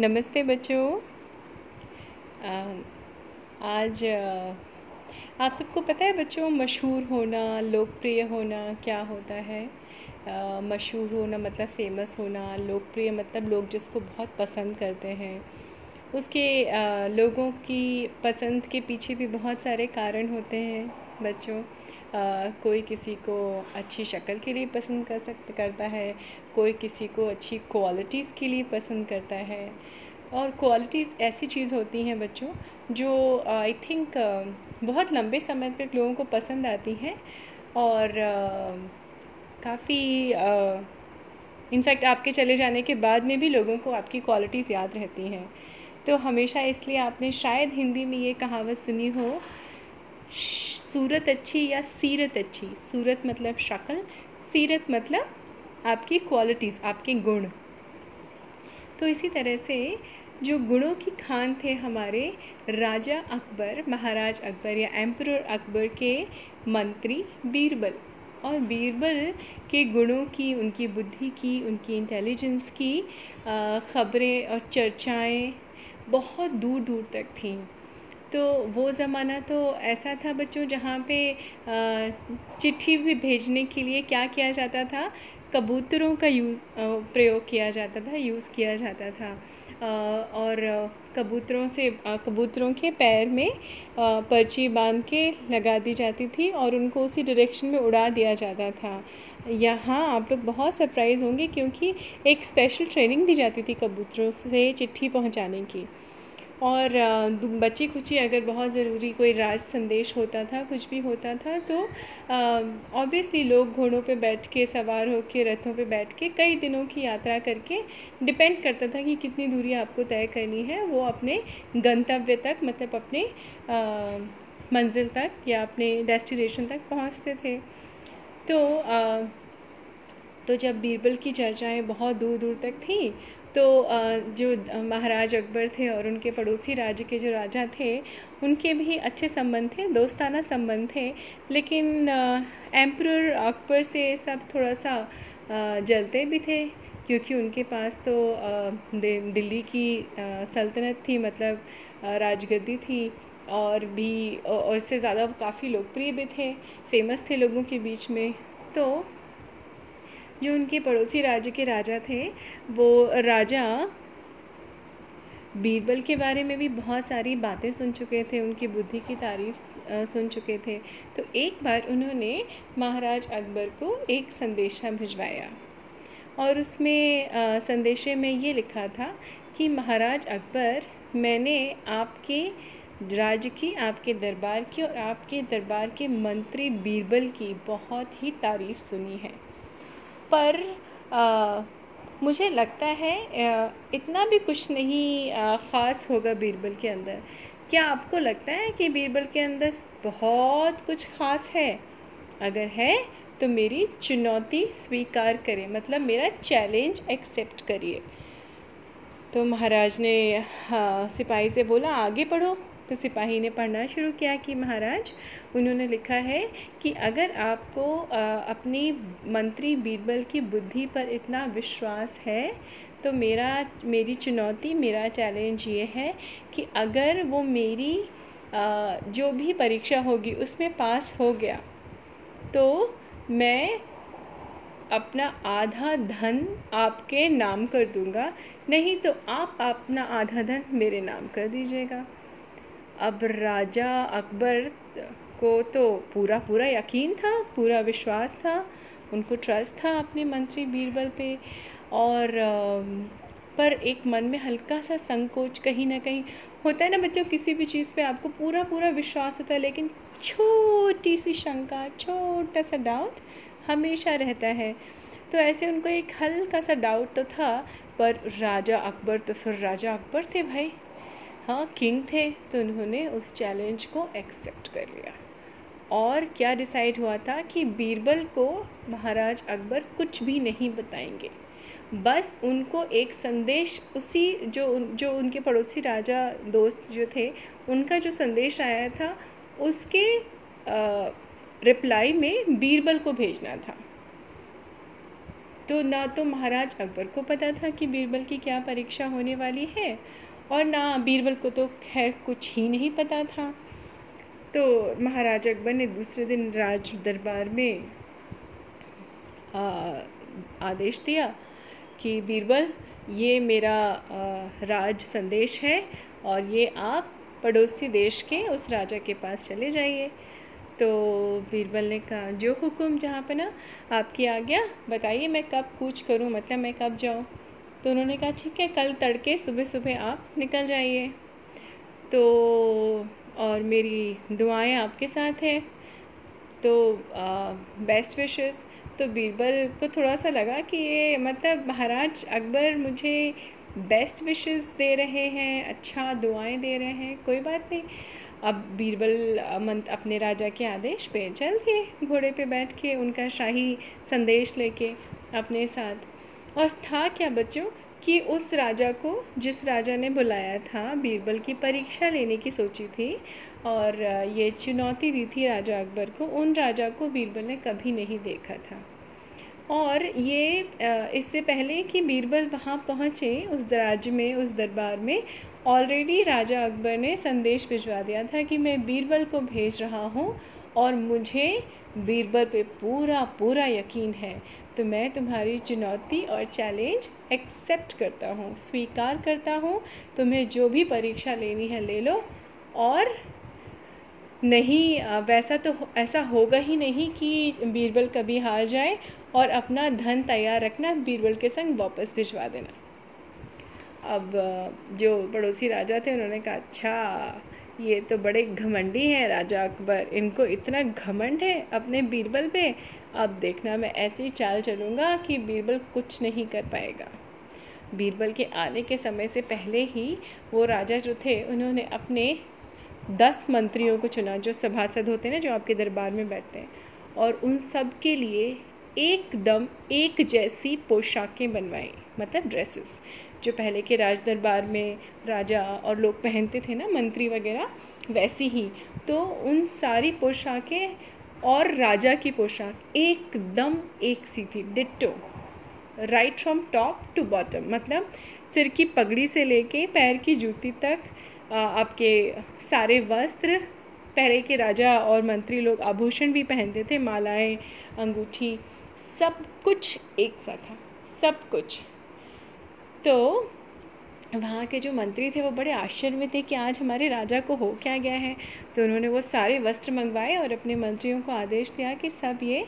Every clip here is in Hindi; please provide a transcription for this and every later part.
नमस्ते बच्चों। आज आप सबको पता है बच्चों, मशहूर होना, लोकप्रिय होना क्या होता है? मशहूर होना मतलब फ़ेमस होना, लोकप्रिय मतलब लोग जिसको बहुत पसंद करते हैं। उसके लोगों की पसंद के पीछे भी बहुत सारे कारण होते हैं बच्चों। कोई किसी को अच्छी शक्ल के लिए पसंद कर सक, करता है, कोई किसी को अच्छी क्वालिटीज़ के लिए पसंद करता है। और क्वालिटीज़ ऐसी चीज़ होती हैं बच्चों, जो आई थिंक बहुत लंबे समय तक लोगों को पसंद आती हैं और काफ़ी इनफैक्ट आपके चले जाने के बाद में भी लोगों को आपकी क्वालिटीज़ याद रहती हैं। तो हमेशा इसलिए आपने शायद हिंदी में ये कहावत सुनी हो सूरत अच्छी या सीरत अच्छी? सूरत मतलब शक्ल, सीरत मतलब आपकी क्वालिटीज़ आपके गुण। तो इसी तरह से जो गुणों की खान थे हमारे राजा अकबर, महाराज अकबर या एम्पर अकबर के मंत्री बीरबल। और बीरबल के गुणों की, उनकी बुद्धि की, उनकी इंटेलिजेंस की ख़बरें और चर्चाएँ बहुत दूर दूर तक थीं। तो वो ज़माना तो ऐसा था बच्चों जहाँ पे चिट्ठी भी भेजने के लिए क्या किया जाता था? कबूतरों का यूज़ प्रयोग किया जाता था, यूज़ किया जाता था। और कबूतरों से कबूतरों के पैर में पर्ची बाँध के लगा दी जाती थी और उनको उसी डायरेक्शन में उड़ा दिया जाता था। यहाँ आप लोग बहुत सरप्राइज़ होंगे क्योंकि एक स्पेशल ट्रेनिंग दी जाती थी कबूतरों से चिट्ठी पहुँचाने की। और बच्ची कुची अगर बहुत ज़रूरी कोई राज संदेश होता था कुछ भी होता था तो ऑब्वियसली लोग घोड़ों पे बैठ के सवार होकर रथों पे बैठ के कई दिनों की यात्रा करके डिपेंड करता था कि कितनी दूरी आपको तय करनी है वो अपने गंतव्य तक मतलब अपने मंजिल तक या अपने डेस्टिनेशन तक पहुँचते थे। तो आ, तो जब बीरबल की चर्चाएँ बहुत दूर दूर तक थी तो जो महाराज अकबर थे और उनके पड़ोसी राज्य के जो राजा थे, उनके भी अच्छे संबंध थे, दोस्ताना संबंध थे, लेकिन एम्प्रर अकबर से सब थोड़ा सा जलते भी थे, क्योंकि उनके पास तो दिल्ली की सल्तनत थी मतलब राजगद्दी थी, और भी और इससे ज़्यादा काफ़ी लोकप्रिय भी थे, फ़ेमस थे लोगों के बीच में तो जो उनके पड़ोसी राज्य के राजा थे, वो राजा बीरबल के बारे में भी बहुत सारी बातें सुन चुके थे, उनकी बुद्धि की तारीफ़ सुन चुके थे। तो एक बार उन्होंने महाराज अकबर को एक संदेशा भिजवाया और उसमें संदेशे में ये लिखा था कि, महाराज अकबर, मैंने आपके राज्य की, आपके दरबार की और आपके दरबार के मंत्री बीरबल की बहुत ही तारीफ़ सुनी है। पर मुझे लगता है इतना भी कुछ नहीं ख़ास होगा बीरबल के अंदर। क्या आपको लगता है कि बीरबल के अंदर बहुत कुछ ख़ास है? अगर है तो मेरी चुनौती स्वीकार करें। मतलब मेरा चैलेंज एक्सेप्ट करिए। तो महाराज ने सिपाही से बोला, आगे पढ़ो। तो सिपाही ने पढ़ना शुरू किया कि महाराज, उन्होंने लिखा है कि अगर आपको अपनी मंत्री बीरबल की बुद्धि पर इतना विश्वास है तो मेरा, मेरी चुनौती, मेरा चैलेंज ये है कि अगर वो मेरी जो भी परीक्षा होगी उसमें पास हो गया तो मैं अपना आधा धन आपके नाम कर दूँगा, नहीं तो आप अपना आधा धन मेरे नाम कर दीजिएगा। अब राजा अकबर को तो पूरा पूरा यकीन था, पूरा विश्वास था, उनको ट्रस्ट था अपने मंत्री बीरबल पे और पर एक मन में हल्का सा संकोच कहीं ना कहीं होता है ना बच्चों, किसी भी चीज़ पे आपको पूरा पूरा विश्वास होता है, लेकिन छोटी सी शंका, छोटा सा डाउट हमेशा रहता है। तो ऐसे उनको एक हल्का सा डाउट तो था, पर राजा अकबर तो फिर राजा अकबर थे भाई। हाँ किंग थे तो उन्होंने उस चैलेंज को एक्सेप्ट कर लिया। और क्या डिसाइड हुआ था कि बीरबल को महाराज अकबर कुछ भी नहीं बताएँगे। बस उनको एक संदेश उसी जो जो उनके पड़ोसी राजा दोस्त जो थे, उनका जो संदेश आया था, उसके रिप्लाई में बीरबल को भेजना था। तो ना तो महाराज अकबर को पता था कि बीरबल की क्या परीक्षा होने वाली है और ना बीरबल को तो खैर कुछ ही नहीं पता था। तो महाराज अकबर ने दूसरे दिन राज दरबार में आ, आदेश दिया कि बीरबल ये मेरा राज संदेश है और ये आप पड़ोसी देश के उस राजा के पास चले जाइए। तो बीरबल ने कहा जो हुक्म जहाँ पर ना आपकी आज्ञा बताइए मैं कब कूच करूँ? मतलब मैं कब जाऊँ? तो उन्होंने कहा, ठीक है, कल तड़के सुबह सुबह आप निकल जाइए। तो और मेरी दुआएँ आपके साथ हैं। तो बेस्ट विशेस तो बीरबल को थोड़ा सा लगा कि ये मतलब महाराज अकबर मुझे बेस्ट विशेस दे रहे हैं अच्छा दुआएँ दे रहे हैं, कोई बात नहीं। अब बीरबल अपने राजा के आदेश पे चल दिए, घोड़े पे बैठ के उनका शाही संदेश लेके अपने साथ। और था क्या बच्चों? कि उस राजा को जिस राजा ने बुलाया था, बीरबल की परीक्षा लेने की सोची थी, और ये चुनौती दी थी राजा अकबर को, उन राजा को बीरबल ने कभी नहीं देखा था। और ये इससे पहले कि बीरबल वहाँ पहुँचे, उस राज्य में, उस दरबार में ऑलरेडी राजा अकबर ने संदेश भिजवा दिया था कि मैं बीरबल को भेज रहा हूँ और मुझे बीरबल पे पूरा पूरा यकीन है। तो मैं तुम्हारी चुनौती और चैलेंज एक्सेप्ट करता हूँ, स्वीकार करता हूँ। तुम्हें जो भी परीक्षा लेनी है ले लो। और नहीं वैसा तो ऐसा होगा ही नहीं कि बीरबल कभी हार जाए और अपना धन तैयार रखना बीरबल के संग वापस भिजवा देना। अब जो पड़ोसी राजा थे, उन्होंने कहा अच्छा ये तो बड़े घमंडी हैं, राजा अकबर। इनको इतना घमंड है अपने बीरबल पे। अब देखना मैं ऐसी चाल चलूँगा कि बीरबल कुछ नहीं कर पाएगा। बीरबल के आने के समय से पहले ही वो राजा जो थे, उन्होंने अपने दस मंत्रियों को चुना, जो सभासद होते हैं ना, जो आपके दरबार में बैठते हैं, और उन सब के लिए एकदम एक जैसी पोशाकें बनवाई मतलब ड्रेसेस। जो पहले के राज दरबार में राजा और लोग पहनते थे ना, मंत्री वगैरह, वैसी ही। तो उन सारी पोशाकें और राजा की पोशाक एकदम एक सी थी, ditto. Right from top to bottom मतलब सिर की पगड़ी से लेके पैर की जूती तक आपके सारे वस्त्र, पहले के राजा और मंत्री लोग आभूषण भी पहनते थे, मालाएँ, अंगूठी, सब कुछ एक सा था, सब कुछ। तो वहाँ के जो मंत्री थे, वो बड़े आश्चर्य में थे कि आज हमारे राजा को हो क्या गया है। तो उन्होंने वो सारे वस्त्र मंगवाए और अपने मंत्रियों को आदेश दिया कि सब ये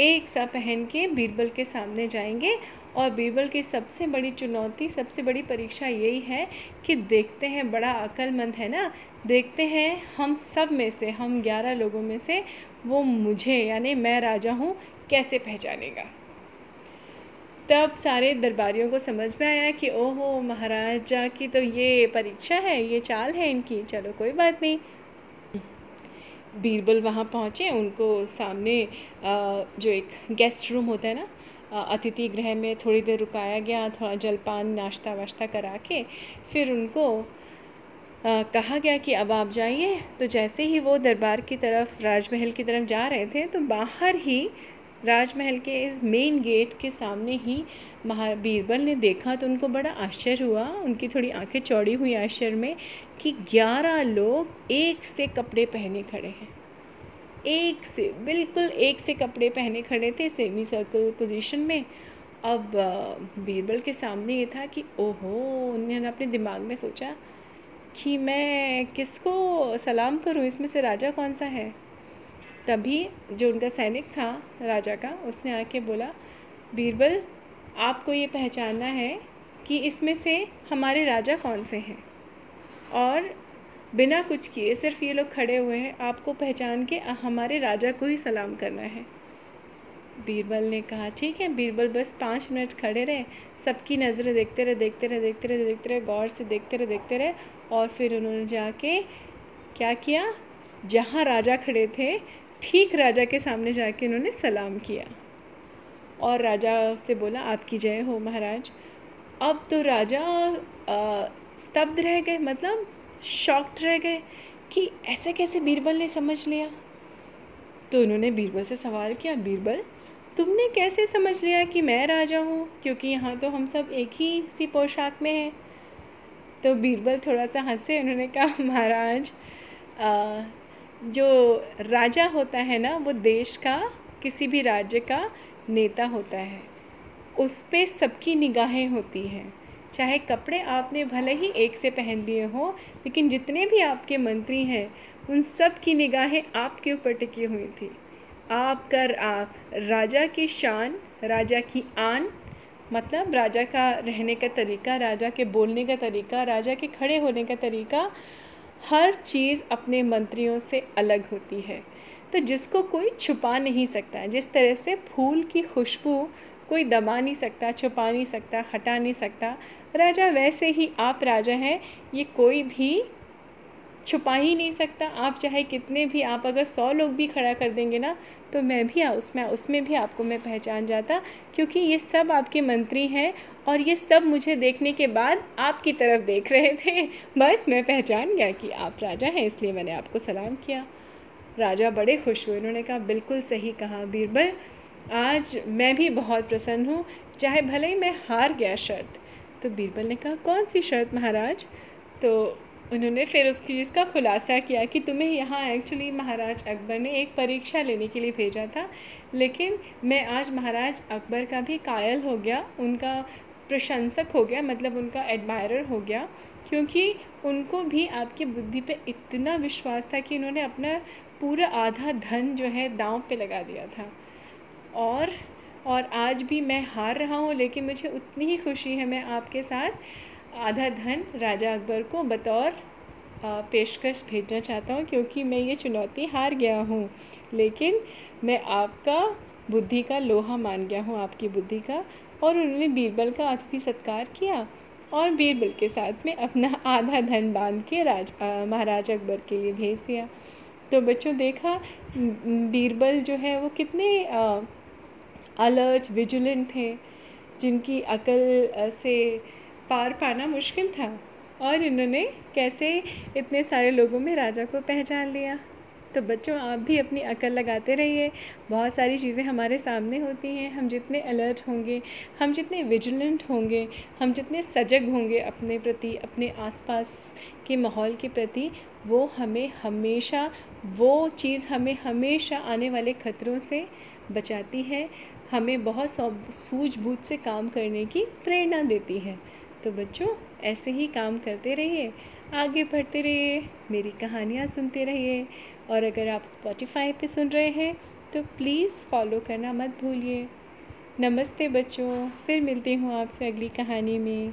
एक सा पहन के बीरबल के सामने जाएँगे। और बीरबल की सबसे बड़ी चुनौती, सबसे बड़ी परीक्षा यही है कि देखते हैं, बड़ा अक्लमंद है ना, देखते हैं हम सब में से, हम ग्यारह लोगों में से वो मुझे, यानी मैं राजा हूँ, कैसे पहचानेगा। तब सारे दरबारियों को समझ में आया कि ओहो महाराजा की तो ये परीक्षा है ये चाल है इनकी। चलो कोई बात नहीं। बीरबल वहाँ पहुँचे उनको सामने जो एक गेस्ट रूम होता है ना अतिथि गृह में थोड़ी देर रुकाया गया थोड़ा जलपान नाश्ता वाश्ता करा के फिर उनको आ, कहा गया कि अब आप जाइए। तो जैसे ही वो दरबार की तरफ़ राजमहल की तरफ़ जा रहे थे तो बाहर ही राजमहल के मेन गेट के सामने ही महा बीरबल ने देखा तो उनको बड़ा आश्चर्य हुआ। उनकी थोड़ी आँखें चौड़ी हुई आश्चर्य में कि ग्यारह लोग एक से कपड़े पहने खड़े हैं। एक से, बिल्कुल एक से कपड़े पहने खड़े थे सेमी सर्कल पोजीशन में। अब बीरबल के सामने ये था कि ओहो, उन्होंने अपने दिमाग में सोचा कि मैं किसको सलाम करूँ? इसमें से राजा कौन सा है? तभी जो उनका सैनिक था राजा का, उसने आके बोला, बीरबल, आपको ये पहचानना है कि इसमें से हमारे राजा कौन से हैं? और बिना कुछ किए, सिर्फ़ ये लोग खड़े हुए हैं, आपको पहचान के हमारे राजा को ही सलाम करना है। बीरबल ने कहा, ठीक है, बीरबल, बस पाँच मिनट खड़े रहे, सबकी नज़रें देखते रहे देखते रहे देखते रहे देखते रहे, गौर से देखते रहे देखते रहे, और फिर उन्होंने जाके क्या किया? जहाँ राजा खड़े थे ठीक राजा के सामने जाके उन्होंने सलाम किया। और राजा से बोला, आपकी जय हो महाराज। अब तो राजा स्तब्ध रह गए मतलब शॉक्ड रह गए कि ऐसे कैसे बीरबल ने समझ लिया। तो उन्होंने बीरबल से सवाल किया, बीरबल, तुमने कैसे समझ लिया कि मैं राजा हूँ? क्योंकि यहाँ तो हम सब एक ही सी पोशाक में हैं। तो बीरबल थोड़ा सा हंसे, उन्होंने कहा, महाराज जो राजा होता है ना, वो देश का, किसी भी राज्य का नेता होता है। उस पर सबकी निगाहें होती हैं। चाहे कपड़े आपने भले ही एक से पहन लिए हों, लेकिन जितने भी आपके मंत्री हैं, उन सब की निगाहें आपके ऊपर टिकी हुई थी। आप कर आप राजा की शान, राजा की आन मतलब राजा का रहने का तरीका, राजा के बोलने का तरीका, राजा के खड़े होने का तरीका हर चीज़ अपने मंत्रियों से अलग होती है। तो जिसको कोई छुपा नहीं सकता, जिस तरह से फूल की खुशबू कोई दबा नहीं सकता, छुपा नहीं सकता, हटा नहीं सकता, राजा वैसे ही आप राजा हैं, ये कोई भी छुपा ही नहीं सकता। आप चाहे कितने भी, आप अगर सौ लोग भी खड़ा कर देंगे ना तो मैं भी उसमें उसमें भी आपको मैं पहचान जाता, क्योंकि ये सब आपके मंत्री हैं और ये सब मुझे देखने के बाद आपकी तरफ़ देख रहे थे। बस मैं पहचान गया कि आप राजा हैं, इसलिए मैंने आपको सलाम किया। राजा बड़े खुश हुए, उन्होंने कहा, बिल्कुल सही कहा बीरबल। आज मैं भी बहुत प्रसन्न हूँ, चाहे भले ही मैं हार गया शर्त। तो बीरबल ने कहा, कौन सी शर्त महाराज? तो उन्होंने फिर उस चीज़ का खुलासा किया कि तुम्हें यहाँ एक्चुअली महाराज अकबर ने एक परीक्षा लेने के लिए भेजा था। लेकिन मैं आज महाराज अकबर का भी कायल हो गया, उनका प्रशंसक हो गया मतलब उनका एडमायरर हो गया, क्योंकि उनको भी आपकी बुद्धि पे इतना विश्वास था कि उन्होंने अपना पूरा आधा धन जो है दांव पे लगा दिया था। और और आज भी मैं हार रहा हूँ, लेकिन मुझे उतनी ही खुशी है मैं आपके साथ आधा धन राजा अकबर को बतौर पेशकश भेजना चाहता हूँ क्योंकि मैं ये चुनौती हार गया हूँ। लेकिन मैं आपका बुद्धि का लोहा मान गया हूँ, आपकी बुद्धि का। और उन्होंने बीरबल का अतिथि सत्कार किया और बीरबल के साथ में अपना आधा धन बाँध के राज महाराज अकबर के लिए भेज दिया। तो बच्चों देखा बीरबल जो है वो कितने अलर्ट, विजिलेंट थे, जिनकी अकल से पार पाना मुश्किल था और इन्होंने कैसे इतने सारे लोगों में राजा को पहचान लिया। तो बच्चों, आप भी अपनी अकल लगाते रहिए। बहुत सारी चीज़ें हमारे सामने होती हैं। हम जितने अलर्ट होंगे, हम जितने विजिलेंट होंगे, हम जितने सजग होंगे अपने प्रति, अपने आसपास के माहौल के प्रति, वो हमें हमेशा, वो चीज़ हमें हमेशा आने वाले ख़तरों से बचाती है। हमें बहुत सूझबूझ से काम करने की प्रेरणा देती है। तो बच्चों, ऐसे ही काम करते रहिए, आगे बढ़ते रहिए, मेरी कहानियाँ सुनते रहिए, और अगर आप स्पॉटिफाई पे सुन रहे हैं तो प्लीज़ फॉलो करना मत भूलिए। नमस्ते बच्चों, फिर मिलती हूँ आपसे अगली कहानी में।